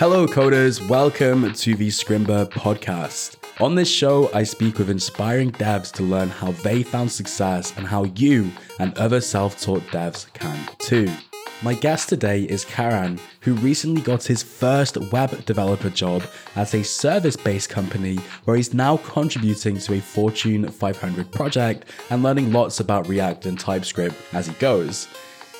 Hello, coders. Welcome to the Scrimba podcast. On this show, I speak with inspiring devs to learn how they found success and how you and other self taught devs can too. My guest today is Karan, who recently got his first web developer job at a service based company where he's now contributing to a Fortune 500 project and learning lots about React and TypeScript as he goes.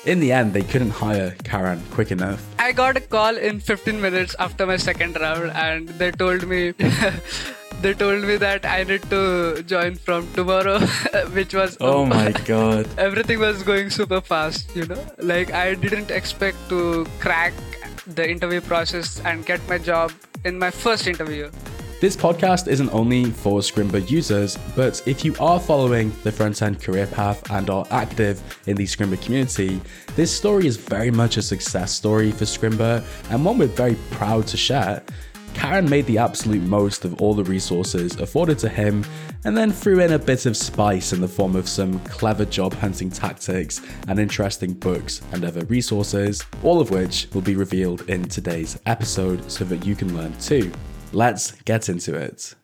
In the end, they couldn't hire Karan quick enough. I got a call in 15 minutes after my second round, and they told me. they told me that I need to join from tomorrow, which was oh my god. everything was going super fast, you know. Like I didn't expect to crack the interview process and get my job in my first interview. This podcast isn't only for Scrimba users, but if you are following the front end career path and are active in the Scrimba community, this story is very much a success story for Scrimba and one we're very proud to share. Karan made the absolute most of all the resources afforded to him and then threw in a bit of spice in the form of some clever job hunting tactics and interesting books and other resources, all of which will be revealed in today's episode so that you can learn too. Let's get into it.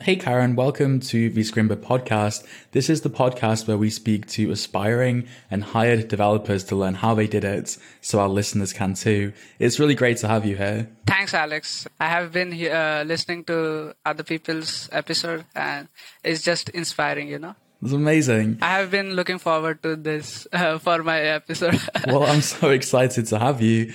Hey Karan, welcome to the Scrimba podcast. This is the podcast where we speak to aspiring and hired developers to learn how they did it so our listeners can too. It's really great to have you here. Thanks, Alex. I have been uh, listening to other people's episode and it's just inspiring, you know. It's amazing. I have been looking forward to this uh, for my episode. well, I'm so excited to have you.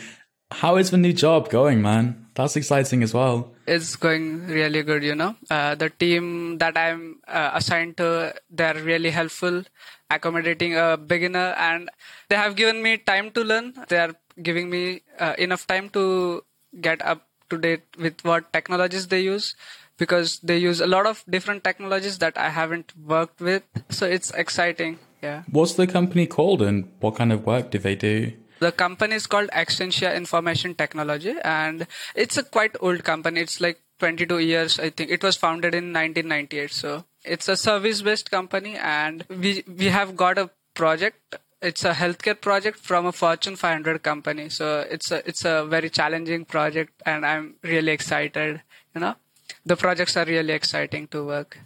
How is the new job going, man? That's exciting as well. It's going really good, you know. Uh, the team that I'm uh, assigned to, they're really helpful, accommodating a beginner, and they have given me time to learn. They are giving me uh, enough time to get up to date with what technologies they use because they use a lot of different technologies that I haven't worked with. So it's exciting. Yeah. What's the company called and what kind of work do they do? The company is called Extentia Information Technology, and it's a quite old company. It's like 22 years, I think. It was founded in 1998. So it's a service-based company, and we we have got a project. It's a healthcare project from a Fortune 500 company. So it's a it's a very challenging project, and I'm really excited. You know, the projects are really exciting to work.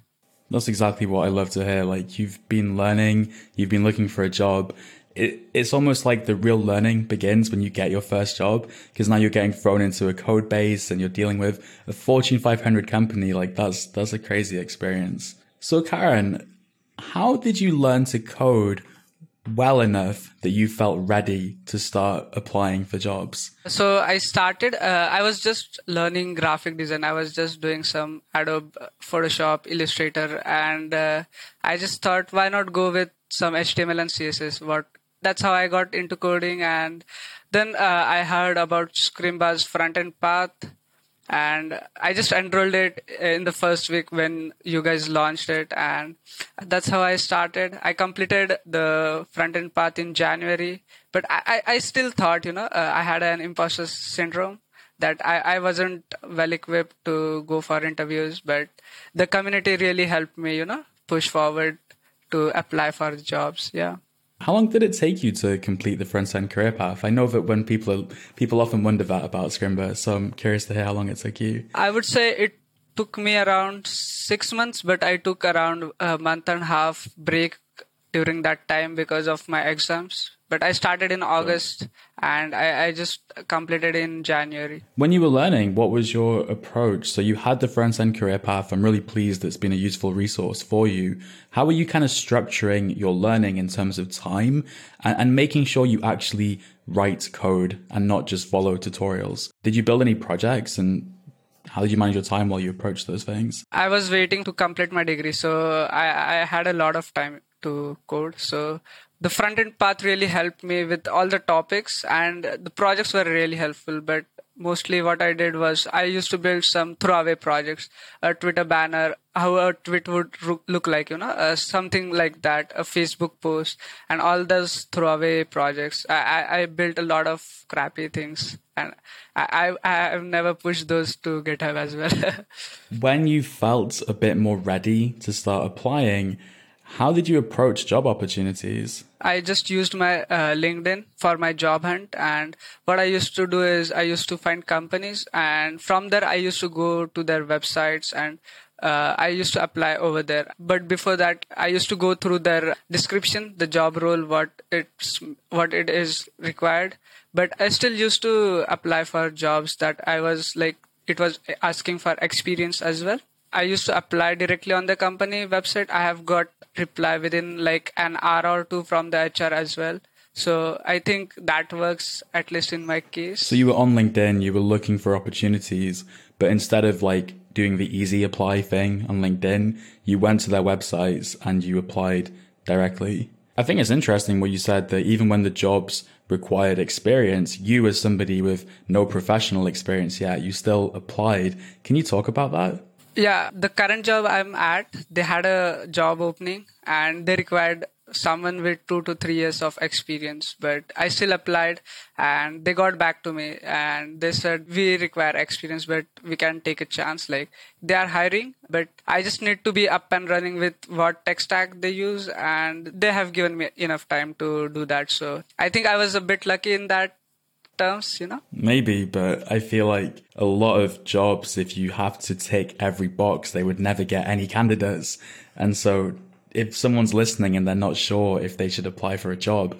That's exactly what I love to hear. Like you've been learning, you've been looking for a job, it, it's almost like the real learning begins when you get your first job because now you're getting thrown into a code base and you're dealing with a Fortune 500 company. Like that's, that's a crazy experience. So Karan, how did you learn to code well enough that you felt ready to start applying for jobs? So I started, uh, I was just learning graphic design. I was just doing some Adobe Photoshop, Illustrator, and uh, I just thought, why not go with some HTML and CSS? What that's how I got into coding. And then uh, I heard about Scrimba's front end path, and I just enrolled it in the first week when you guys launched it, and that's how I started. I completed the front end path in January, but I, I, I still thought, you know, uh, I had an imposter syndrome that I, I wasn't well equipped to go for interviews, but the community really helped me, you know, push forward to apply for jobs. Yeah. How long did it take you to complete the front end career path? I know that when people are, people often wonder that about Scrimba, so I'm curious to hear how long it took you. I would say it took me around six months, but I took around a month and a half break during that time because of my exams. But I started in August and I, I, just completed in January. When you were learning, what was your approach? So you had the front end career path. I'm really pleased that it's been a useful resource for you. How are you kind of structuring your learning in terms of time and, and making sure you actually write code and not just follow tutorials? Did you build any projects and how did you manage your time while you approached those things? I was waiting to complete my degree, so I, I had a lot of time to code. So the front end path really helped me with all the topics and the projects were really helpful. But mostly what I did was I used to build some throwaway projects, a Twitter banner, how a tweet would look like, you know, uh, something like that, a Facebook post, and all those throwaway projects. I, I, I built a lot of crappy things, and I, I I've never pushed those to GitHub as well. when you felt a bit more ready to start applying How did you approach job opportunities? I just used my uh, LinkedIn for my job hunt. And what I used to do is I used to find companies, and from there, I used to go to their websites and uh, I used to apply over there. But before that, I used to go through their description, the job role, what it's what it is required. But I still used to apply for jobs that I was like it was asking for experience as well. I used to apply directly on the company website. I have got reply within like an hour or two from the HR as well. So I think that works at least in my case. So you were on LinkedIn, you were looking for opportunities, but instead of like doing the easy apply thing on LinkedIn, you went to their websites and you applied directly. I think it's interesting what you said that even when the jobs required experience, you as somebody with no professional experience yet, you still applied. Can you talk about that? Yeah, the current job I'm at, they had a job opening and they required someone with two to three years of experience but i still applied and they got back to me and they said we require experience but we can take a chance. Like they are hiring but i just need to be up and running with what tech stack they use and they have given me enough time to do that. So i think i was a bit lucky in that you know? Maybe, but I feel like a lot of jobs, if you have to tick every box, they would never get any candidates. And so if someone's listening and they're not sure if they should apply for a job,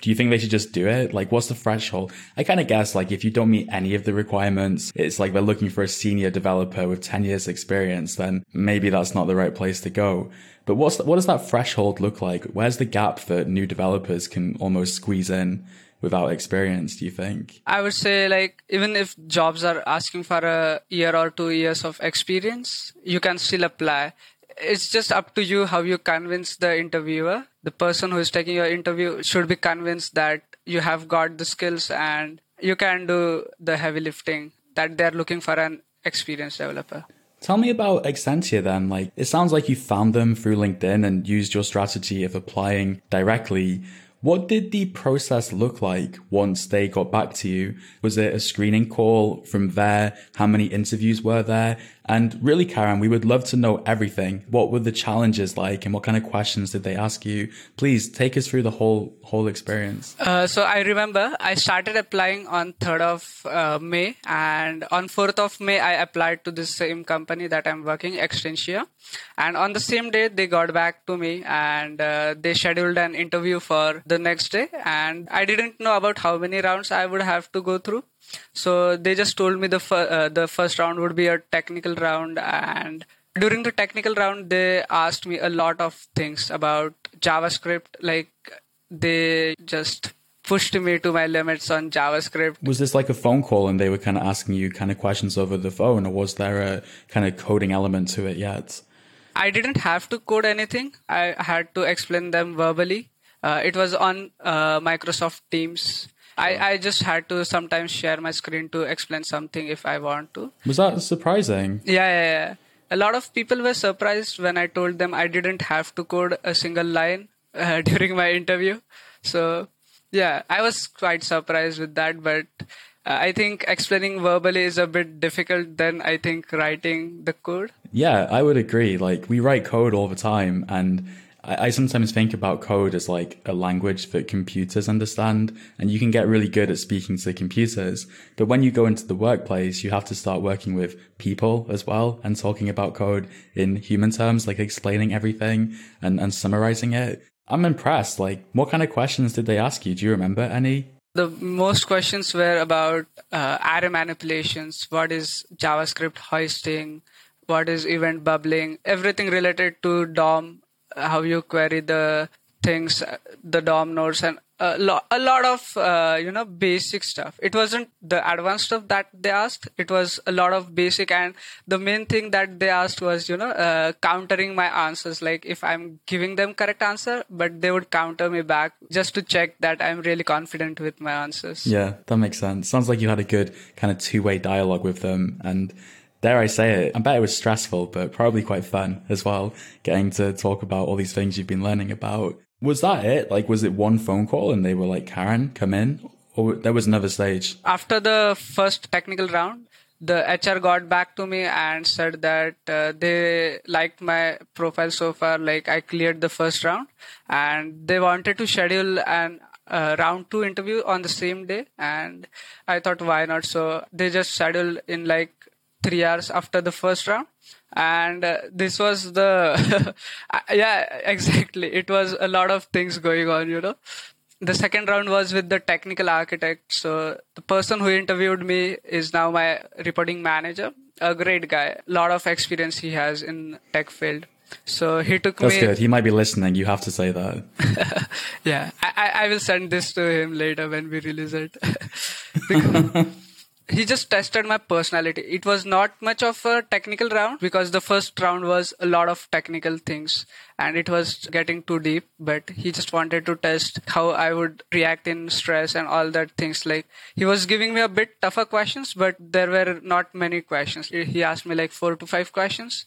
do you think they should just do it? Like, what's the threshold? I kind of guess, like, if you don't meet any of the requirements, it's like they're looking for a senior developer with 10 years experience, then maybe that's not the right place to go. But what's the, what does that threshold look like? Where's the gap that new developers can almost squeeze in without experience, do you think? I would say, like, even if jobs are asking for a year or two years of experience, you can still apply it's just up to you how you convince the interviewer. The person who is taking your interview should be convinced that you have got the skills and you can do the heavy lifting that they're looking for an experienced developer. Tell me about Extentia then. Like, it sounds like you found them through LinkedIn and used your strategy of applying directly. What did the process look like once they got back to you? Was it a screening call from there? How many interviews were there? And really, Karan, we would love to know everything. What were the challenges like and what kind of questions did they ask you? Please take us through the whole whole experience. Uh, so I remember I started applying on 3rd of uh, May and on 4th of May I applied to the same company that I'm working, Extentia. And on the same day they got back to me and uh, they scheduled an interview for the next day and I didn't know about how many rounds I would have to go through so they just told me the fir- uh, the first round would be a technical round, and during the technical round, they asked me a lot of things about JavaScript. Like they just pushed me to my limits on JavaScript. Was this like a phone call and they were kind of asking you kind of questions over the phone, or was there a kind of coding element to it yet? I didn't have to code anything. I had to explain them verbally. Uh, it was on uh, Microsoft Teams. I, I just had to sometimes share my screen to explain something if I want to. Was that surprising? Yeah, yeah, yeah. A lot of people were surprised when I told them I didn't have to code a single line uh, during my interview. So, yeah, I was quite surprised with that. But uh, I think explaining verbally is a bit difficult than I think writing the code. Yeah, I would agree. Like, we write code all the time, and I, I sometimes think about code as like a language that computers understand, and you can get really good at speaking to computers. But when you go into the workplace, you have to start working with people as well and talking about code in human terms, like explaining everything and, and summarizing it. I'm impressed. Like, what kind of questions did they ask you? Do you remember any? The most questions were about uh, array manipulations. What is JavaScript hoisting? What is event bubbling? Everything related to DOM how you query the things, the DOM nodes, and a, a lot of uh, you know basic stuff. It wasn't the advanced stuff that they asked. It was a lot of basic, and the main thing that they asked was you know uh, countering my answers. Like if I'm giving them correct answer, but they would counter me back just to check that I'm really confident with my answers. Yeah, that makes sense. Sounds like you had a good kind of two way dialogue with them, and dare I say it, I bet it was stressful, but probably quite fun as well, getting to talk about all these things you've been learning about. Was that it? Like, was it one phone call and they were like, Karan, come in? Or there was another stage? After the first technical round, the HR got back to me and said that uh, they liked my profile so far. Like I cleared the first round, and they wanted to schedule an uh, round two interview on the same day. And I thought, why not? So they just scheduled in like three hours after the first round. And uh, this was the yeah exactly. It was a lot of things going on you know. The second round was with the technical architect. So the person who interviewed me is now my reporting manager a great guy. A lot of experience he has in tech field. So he took That's me good. He might be listening. You have to say that. yeah. I, I I will send this to him later when we release it. Because- he just tested my personality. It was not much of a technical round because the first round was a lot of technical things and it was getting too deep. But he just wanted to test how I would react in stress and all that things. Like he was giving me a bit tougher questions, but there were not many questions. He asked me like four to five questions.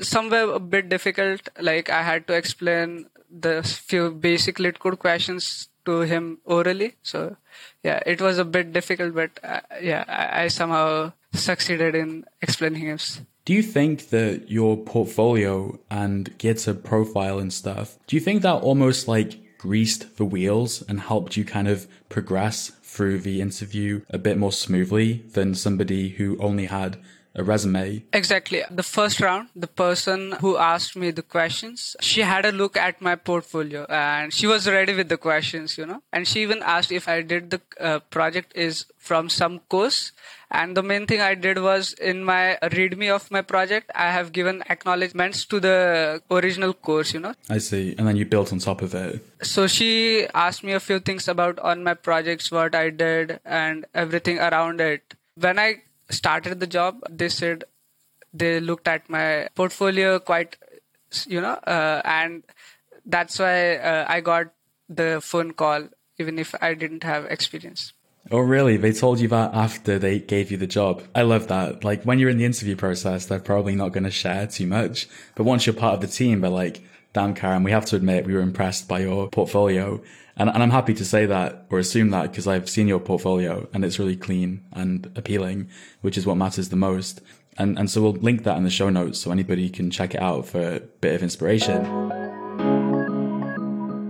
Some were a bit difficult. Like I had to explain the few basic LeetCode questions to him orally. So yeah, it was a bit difficult, but uh, yeah, I, I somehow succeeded in explaining him. Do you think that your portfolio and GitHub profile and stuff, do you think that almost like greased the wheels and helped you kind of progress through the interview a bit more smoothly than somebody who only had a resume? Exactly. The first round, the person who asked me the questions, she had a look at my portfolio and she was ready with the questions, you know. And she even asked if I did the uh, project is from some course. And the main thing I did was in my readme of my project, I have given acknowledgements to the original course, you know. I see. And then you built on top of it. So she asked me a few things about on my projects, what I did, and everything around it. When I started the job, they said they looked at my portfolio quite, you know, uh, and that's why uh, I got the phone call, even if I didn't have experience. Oh, really? They told you that after they gave you the job. I love that. Like when you're in the interview process, they're probably not going to share too much. But once you're part of the team, they're like, damn, Karan, we have to admit we were impressed by your portfolio. And, and I'm happy to say that or assume that because I've seen your portfolio and it's really clean and appealing, which is what matters the most. And, and so we'll link that in the show notes so anybody can check it out for a bit of inspiration.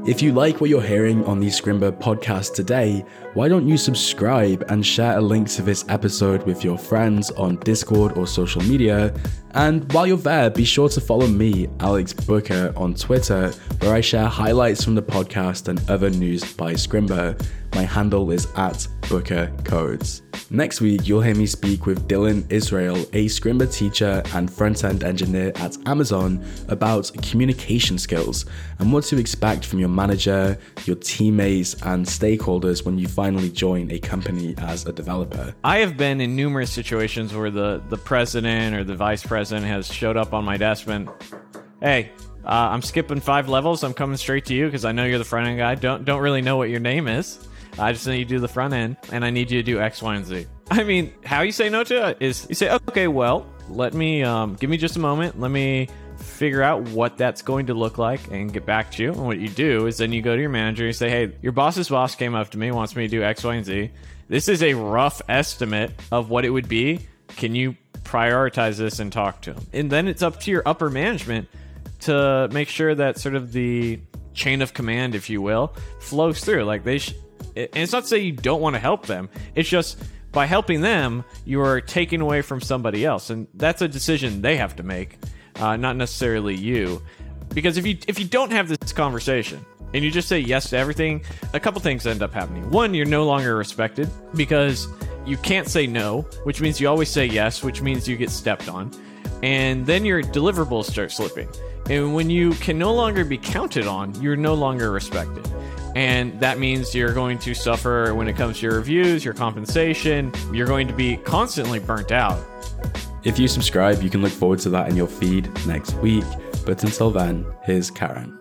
If you like what you're hearing on the Scrimba podcast today, why don't you subscribe and share a link to this episode with your friends on Discord or social media? And while you're there, be sure to follow me, Alex Booker, on Twitter, where I share highlights from the podcast and other news by Scrimba. My handle is at Booker Codes. Next week, you'll hear me speak with Dylan Israel, a Scrimba teacher and front end engineer at Amazon, about communication skills and what to expect from your manager, your teammates, and stakeholders when you finally join a company as a developer. I have been in numerous situations where the, the president or the vice president has showed up on my desk and, hey, uh, I'm skipping five levels. I'm coming straight to you because I know you're the front end guy. Don't don't really know what your name is. I just need you to do the front end, and I need you to do X, Y, and Z. I mean, how you say no to it is you say, okay, well, let me um, give me just a moment. Let me figure out what that's going to look like and get back to you. And what you do is then you go to your manager and say, hey, your boss's boss came up to me, wants me to do X, Y, and Z. This is a rough estimate of what it would be. Can you prioritize this and talk to him? And then it's up to your upper management to make sure that sort of the chain of command, if you will, flows through. Like they, and it's not to say you don't want to help them. It's just by helping them, you are taking away from somebody else, and that's a decision they have to make, uh, not necessarily you. Because if you if you don't have this conversation and you just say yes to everything, a couple things end up happening. One, you're no longer respected because you can't say no, which means you always say yes, which means you get stepped on. And then your deliverables start slipping. And when you can no longer be counted on, you're no longer respected. And that means you're going to suffer when it comes to your reviews, your compensation. You're going to be constantly burnt out. If you subscribe, you can look forward to that in your feed next week. But until then, here's Karan.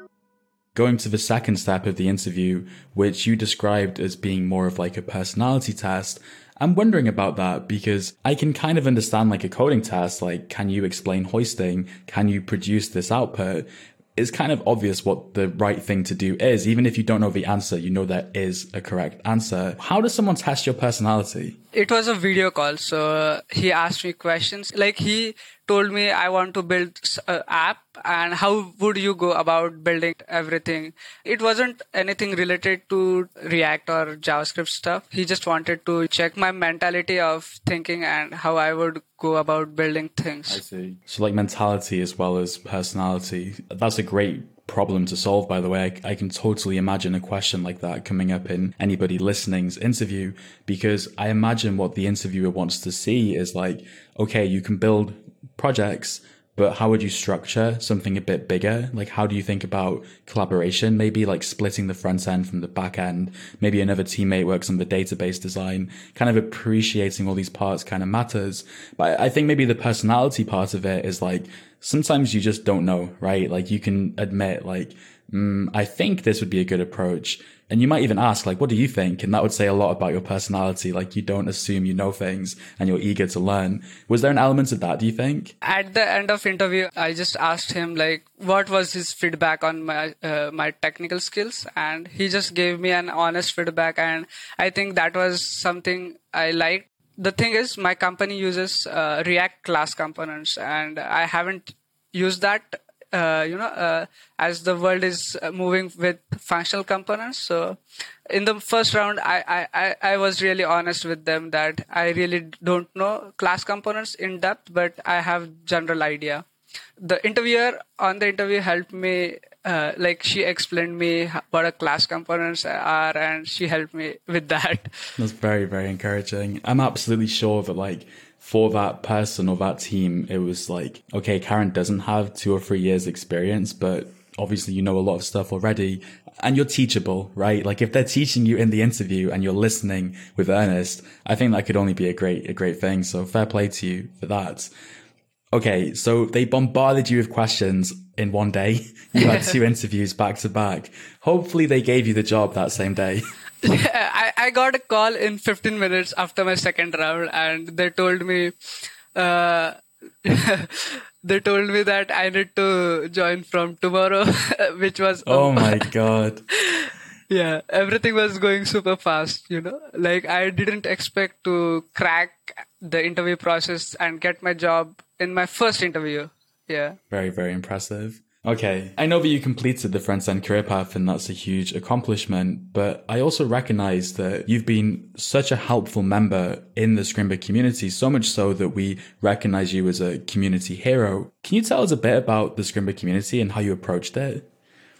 Going to the second step of the interview, which you described as being more of like a personality test, I'm wondering about that because I can kind of understand like a coding test, like can you explain hoisting? Can you produce this output? It's kind of obvious what the right thing to do is. Even if you don't know the answer, you know there is a correct answer. How does someone test your personality? It was a video call. So he asked me questions. Like he told me, I want to build an app and how would you go about building everything? It wasn't anything related to React or JavaScript stuff. He just wanted to check my mentality of thinking and how I would go about building things. I see. So like mentality as well as personality. That's a great problem to solve, by the way. I, I, can totally imagine a question like that coming up in anybody listening's interview because I imagine what the interviewer wants to see is like, okay, you can build projects, but how would you structure something a bit bigger? Like, how do you think about collaboration? Maybe like splitting the front end from the back end. Maybe another teammate works on the database design. Kind of appreciating all these parts kind of matters. But I think maybe the personality part of it is like, sometimes you just don't know, right? Like you can admit, like, mm, I think this would be a good approach. And you might even ask, like, what do you think? And that would say a lot about your personality. Like, you don't assume you know things and you're eager to learn. Was there an element of that, do you think? At the end of interview, I just asked him, like, what was his feedback on my, uh, my technical skills? And he just gave me an honest feedback. And I think that was something I liked the thing is my company uses uh, react class components and i haven't used that uh, you know uh, as the world is moving with functional components. So in the first round I, I i was really honest with them that i really don't know class components in depth but i have general idea. The interviewer on the interview helped me uh, like she explained me what a class components are and she helped me with that. That's very very encouraging. I'm absolutely sure that like for that person or that team it was like okay karan doesn't have two or three years experience but obviously you know a lot of stuff already and you're teachable right like if they're teaching you in the interview and you're listening with earnest i think that could only be a great a great thing so fair play to you for that Okay, so they bombarded you with questions in one day. You had two interviews back to back. Hopefully, they gave you the job that same day. Yeah, I, I got a call in 15 minutes after my second round, and they told me, uh, they told me that I need to join from tomorrow, which was oh my god. yeah, everything was going super fast. You know, like I didn't expect to crack the interview process and get my job in my first interview. Yeah. Very, very impressive. Okay. I know that you completed the front end career path and that's a huge accomplishment, but I also recognize that you've been such a helpful member in the Scrimba community, so much so that we recognize you as a community hero. Can you tell us a bit about the Scrimba community and how you approached it?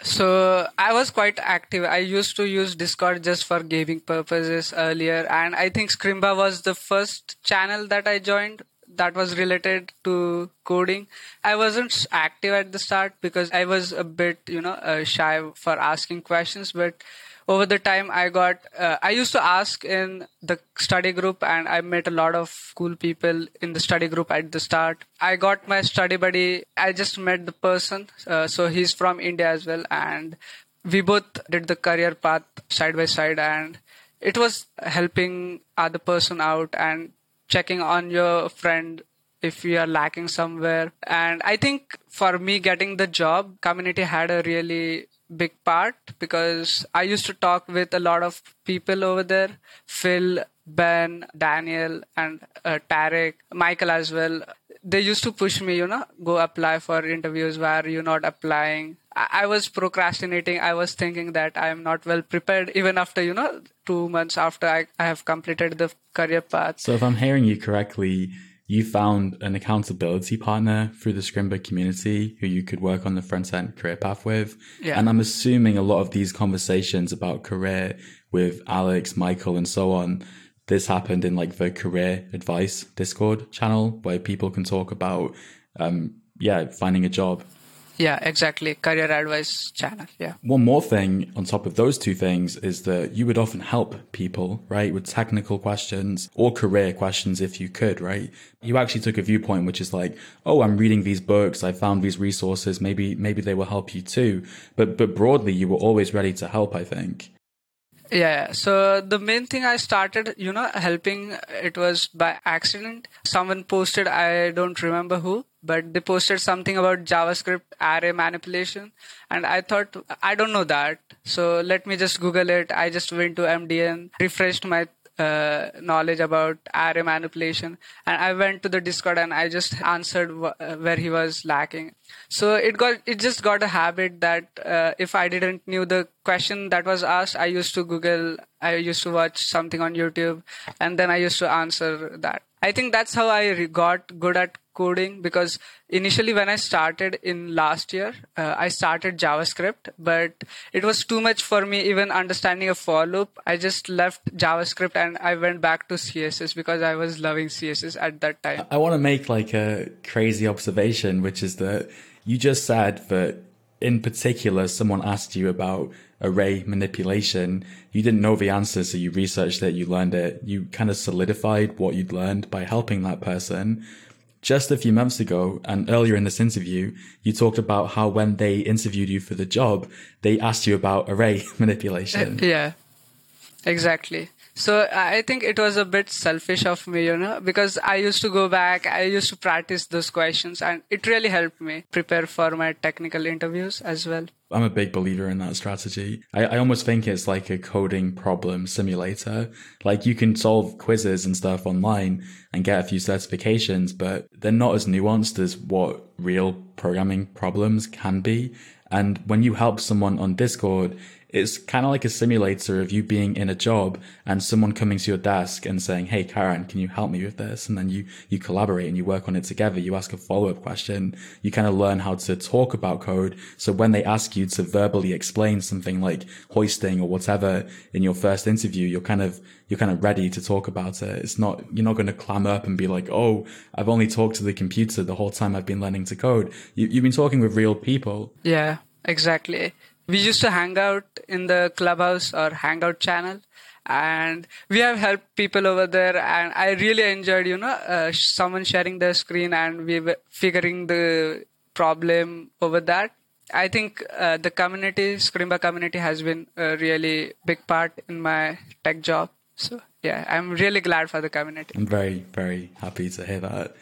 So I was quite active. I used to use Discord just for gaming purposes earlier, and I think Scrimba was the first channel that I joined that was related to coding. I wasn't active at the start because I was a bit, you know, uh, shy for asking questions. But over the time, I got, uh, I used to ask in the study group and I met a lot of cool people in the study group at the start. I got my study buddy. I just met the person. Uh, so he's from India as well. And we both did the career path side by side and it was helping other person out and checking on your friend if you are lacking somewhere. And I think for me getting the job, community had a really big part because I used to talk with a lot of people over there. Phil, Ben, Daniel, and uh, Tarek, Michael as well. They used to push me, you know, go apply for interviews where you're not applying. I was procrastinating. I was thinking that I am not well prepared, even after, you know, two months after I, I have completed the career path. So, if I'm hearing you correctly, you found an accountability partner through the Scrimba community who you could work on the front end career path with. Yeah. And I'm assuming a lot of these conversations about career with Alex, Michael, and so on, this happened in like the career advice Discord channel where people can talk about, um, yeah, finding a job. Yeah, exactly. Career advice channel. Yeah. One more thing on top of those two things is that you would often help people, right, with technical questions or career questions if you could, right? You actually took a viewpoint which is like, oh, I'm reading these books, I found these resources, maybe maybe they will help you too. But but broadly you were always ready to help, I think. Yeah. So the main thing I started, you know, helping it was by accident. Someone posted, I don't remember who, but they posted something about JavaScript array manipulation. And I thought, I don't know that. So let me just Google it. I just went to MDN, refreshed my uh, knowledge about array manipulation and i went to the discord and i just answered wh- where he was lacking so it got it just got a habit that uh, if i didn't knew the question that was asked i used to google i used to watch something on youtube and then i used to answer that. I think that's how i got good at coding because initially when i started in last year uh, i started javascript but it was too much for me even understanding a for loop. I just left javascript and i went back to css because i was loving css at that time. I want to make like a crazy observation which is that you just said that in particular someone asked you about array manipulation you didn't know the answer so you researched it you learned it you kind of solidified what you'd learned by helping that person just a few months ago and earlier in this interview, you talked about how when they interviewed you for the job, they asked you about array manipulation. Yeah, exactly. So I think it was a bit selfish of me, you know, because I used to go back, I used to practice those questions, and it really helped me prepare for my technical interviews as well. I'm a big believer in that strategy. I, I almost think it's like a coding problem simulator. Like you can solve quizzes and stuff online and get a few certifications, but they're not as nuanced as what real programming problems can be. And when you help someone on Discord, it's kind of like a simulator of you being in a job and someone coming to your desk and saying, Hey, Karan, can you help me with this? And then you, you collaborate and you work on it together. You ask a follow up question. You kind of learn how to talk about code. So when they ask you to verbally explain something like hoisting or whatever in your first interview, you're kind of, you're kind of ready to talk about it. It's not, you're not going to clam up and be like, Oh, I've only talked to the computer the whole time I've been learning to code. You, you've been talking with real people. Yeah, exactly we used to hang out in the clubhouse or hangout channel and we have helped people over there and i really enjoyed you know uh, someone sharing their screen and we were figuring the problem over that. I think uh, the community scrimba community has been a really big part in my tech job. So yeah i'm really glad for the community. I'm very very happy to hear that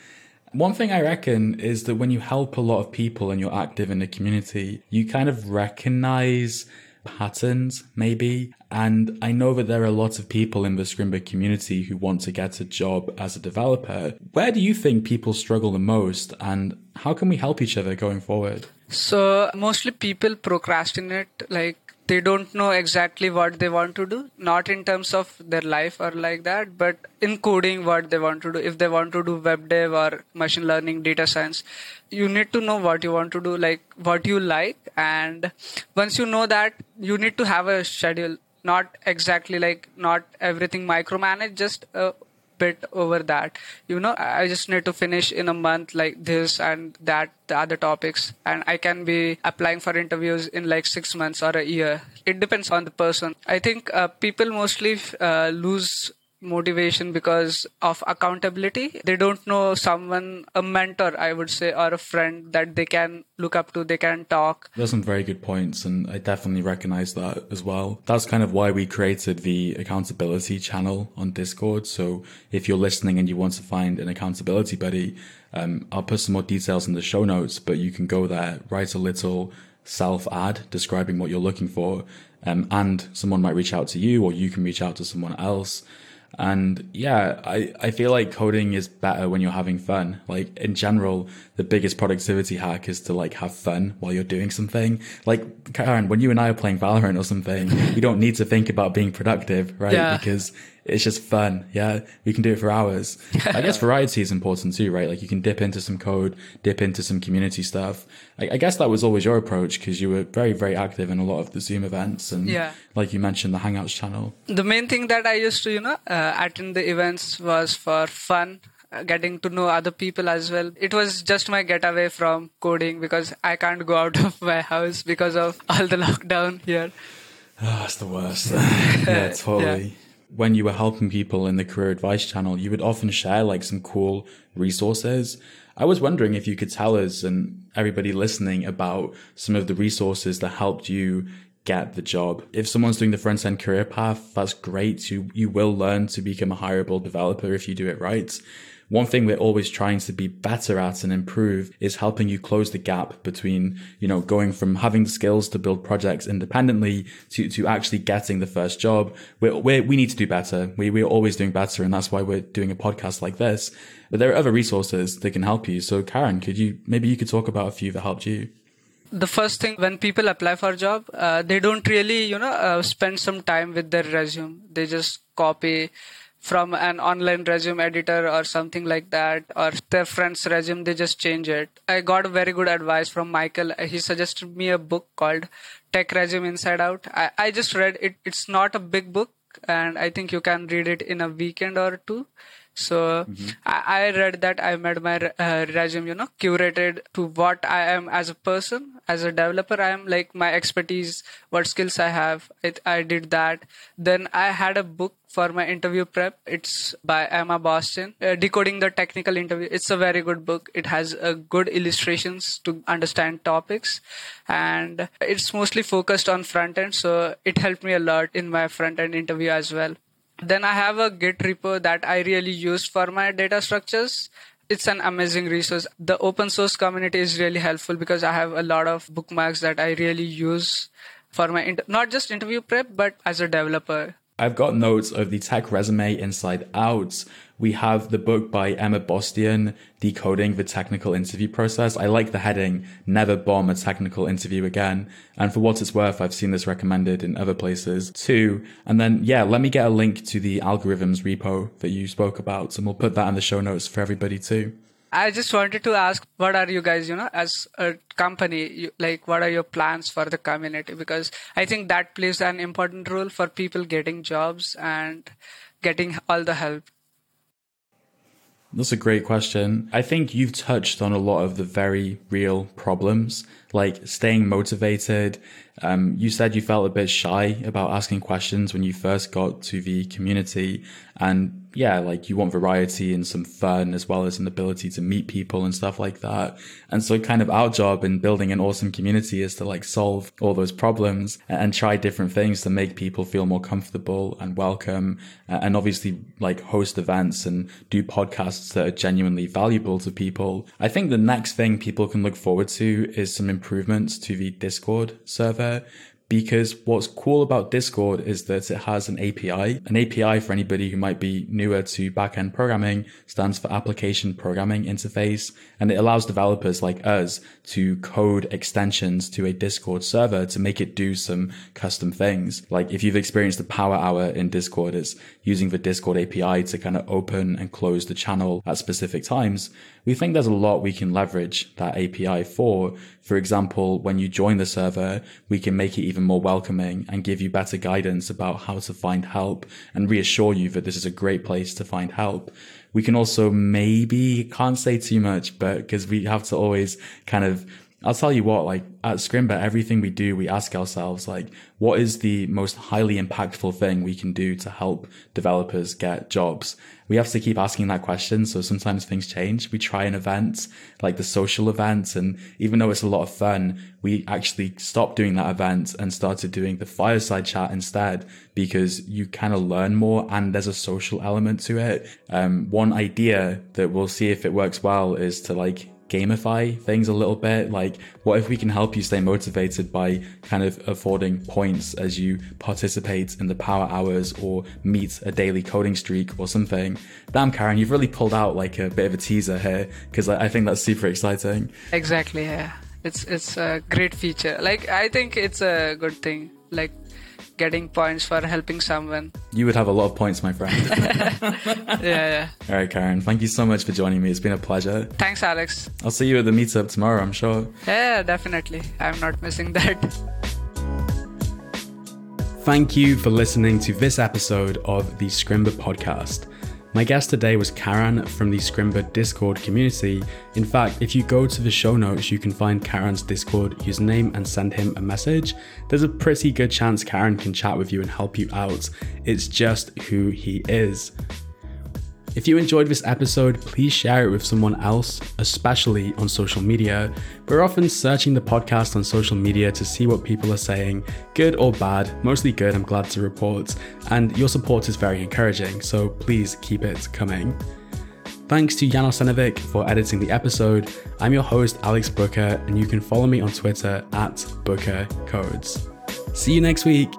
one thing I reckon is that when you help a lot of people and you're active in the community, you kind of recognize patterns, maybe. And I know that there are lots of people in the Scrimba community who want to get a job as a developer. Where do you think people struggle the most and how can we help each other going forward? So, mostly people procrastinate, like they don't know exactly what they want to do not in terms of their life or like that but in coding what they want to do. If they want to do web dev or machine learning data science you need to know what you want to do like what you like. And once you know that you need to have a schedule not exactly like not everything micromanage just a bit over that. You know i just need to finish in a month like this and that the other topics. And i can be applying for interviews in like six months or a year. It depends on the person. I think uh, people mostly uh, lose motivation because of accountability. They don't know someone, a mentor, I would say, or a friend that they can look up to, they can talk. Those some very good points, and I definitely recognize that as well. That's kind of why we created the accountability channel on Discord. So if you're listening and you want to find an accountability buddy, um, I'll put some more details in the show notes, but you can go there, write a little self ad describing what you're looking for. Um, and someone might reach out to you or you can reach out to someone else. And yeah, I, I feel like coding is better when you're having fun. Like in general, the biggest productivity hack is to like have fun while you're doing something. Like Karan, when you and I are playing Valorant or something, we don't need to think about being productive, right? Yeah. Because it's just fun. Yeah. We can do it for hours. I guess variety is important too, right? Like you can dip into some code, dip into some community stuff. I, I guess that was always your approach because you were very, very active in a lot of the Zoom events and yeah. like you mentioned, the Hangouts channel. The main thing that I used to, you know, uh, attend the events was for fun uh, getting to know other people as well. It was just my getaway from coding because I can't go out of my house because of all the lockdown here. Oh, that's the worst. yeah, totally. Yeah when you were helping people in the career advice channel, you would often share like some cool resources. I was wondering if you could tell us and everybody listening about some of the resources that helped you get the job. If someone's doing the front end career path, that's great. You, you will learn to become a hireable developer if you do it right. One thing we're always trying to be better at and improve is helping you close the gap between, you know, going from having the skills to build projects independently to, to actually getting the first job. We're, we're, we need to do better. We, we're always doing better. And that's why we're doing a podcast like this. But there are other resources that can help you. So Karan, could you, maybe you could talk about a few that helped you? the first thing when people apply for a job uh, they don't really you know uh, spend some time with their resume they just copy from an online resume editor or something like that or their friend's resume they just change it. I got very good advice from michael. He suggested me a book called tech resume inside out. I, I just read it. It's not a big book and i think you can read it in a weekend or two so mm-hmm. I, I, read that I made my uh, resume, you know, curated to what I am as a person, as a developer. I am like my expertise, what skills I have. It, I did that. Then I had a book for my interview prep. It's by Emma Bostian, uh, Decoding the Technical Interview. It's a very good book. It has uh, good illustrations to understand topics, and it's mostly focused on front end. So it helped me a lot in my front end interview as well. Then I have a Git repo that I really use for my data structures. It's an amazing resource. The open source community is really helpful because I have a lot of bookmarks that I really use for my inter- not just interview prep but as a developer. I've got notes of the tech resume inside out we have the book by Emma Bostian, Decoding the Technical Interview Process. I like the heading, Never Bomb a Technical Interview Again. And for what it's worth, I've seen this recommended in other places too. And then, yeah, let me get a link to the algorithms repo that you spoke about, and we'll put that in the show notes for everybody too. I just wanted to ask, what are you guys, you know, as a company, you, like, what are your plans for the community? Because I think that plays an important role for people getting jobs and getting all the help that's a great question. I think you've touched on a lot of the very real problems, like staying motivated. Um, you said you felt a bit shy about asking questions when you first got to the community. And yeah, like you want variety and some fun as well as an ability to meet people and stuff like that. And so kind of our job in building an awesome community is to like solve all those problems and try different things to make people feel more comfortable and welcome and obviously like host events and do podcasts that are genuinely valuable to people. I think the next thing people can look forward to is some improvements to the Discord server because what's cool about Discord is that it has an API. An API for anybody who might be newer to backend programming stands for application programming interface, and it allows developers like us to code extensions to a Discord server to make it do some custom things. Like if you've experienced the power hour in Discord, it's using the Discord API to kind of open and close the channel at specific times. We think there's a lot we can leverage that API for. For example, when you join the server, we can make it even more welcoming and give you better guidance about how to find help and reassure you that this is a great place to find help. We can also maybe can't say too much, but because we have to always kind of I'll tell you what, like at Scrimba, everything we do, we ask ourselves, like, what is the most highly impactful thing we can do to help developers get jobs? We have to keep asking that question. So sometimes things change. We try an event, like the social event. And even though it's a lot of fun, we actually stopped doing that event and started doing the fireside chat instead because you kind of learn more and there's a social element to it. Um, one idea that we'll see if it works well is to like gamify things a little bit? Like, what if we can help you stay motivated by kind of affording points as you participate in the power hours or meet a daily coding streak or something? Damn, Karan, you've really pulled out like a bit of a teaser here because I think that's super exciting. Exactly. Yeah, it's it's a great feature. Like, I think it's a good thing. Like getting points for helping someone. You would have a lot of points, my friend. yeah, yeah. All right, Karan. Thank you so much for joining me. It's been a pleasure. Thanks, Alex. I'll see you at the meetup tomorrow, I'm sure. Yeah, definitely. I'm not missing that. Thank you for listening to this episode of the Scrimba podcast. My guest today was Karan from the Scrimba Discord community. In fact, if you go to the show notes, you can find Karan's Discord username and send him a message. There's a pretty good chance Karan can chat with you and help you out. It's just who he is. If you enjoyed this episode, please share it with someone else, especially on social media. We're often searching the podcast on social media to see what people are saying, good or bad, mostly good, I'm glad to report, and your support is very encouraging, so please keep it coming. Thanks to Jan Arsenovic for editing the episode. I'm your host, Alex Booker, and you can follow me on Twitter at Booker Codes. See you next week.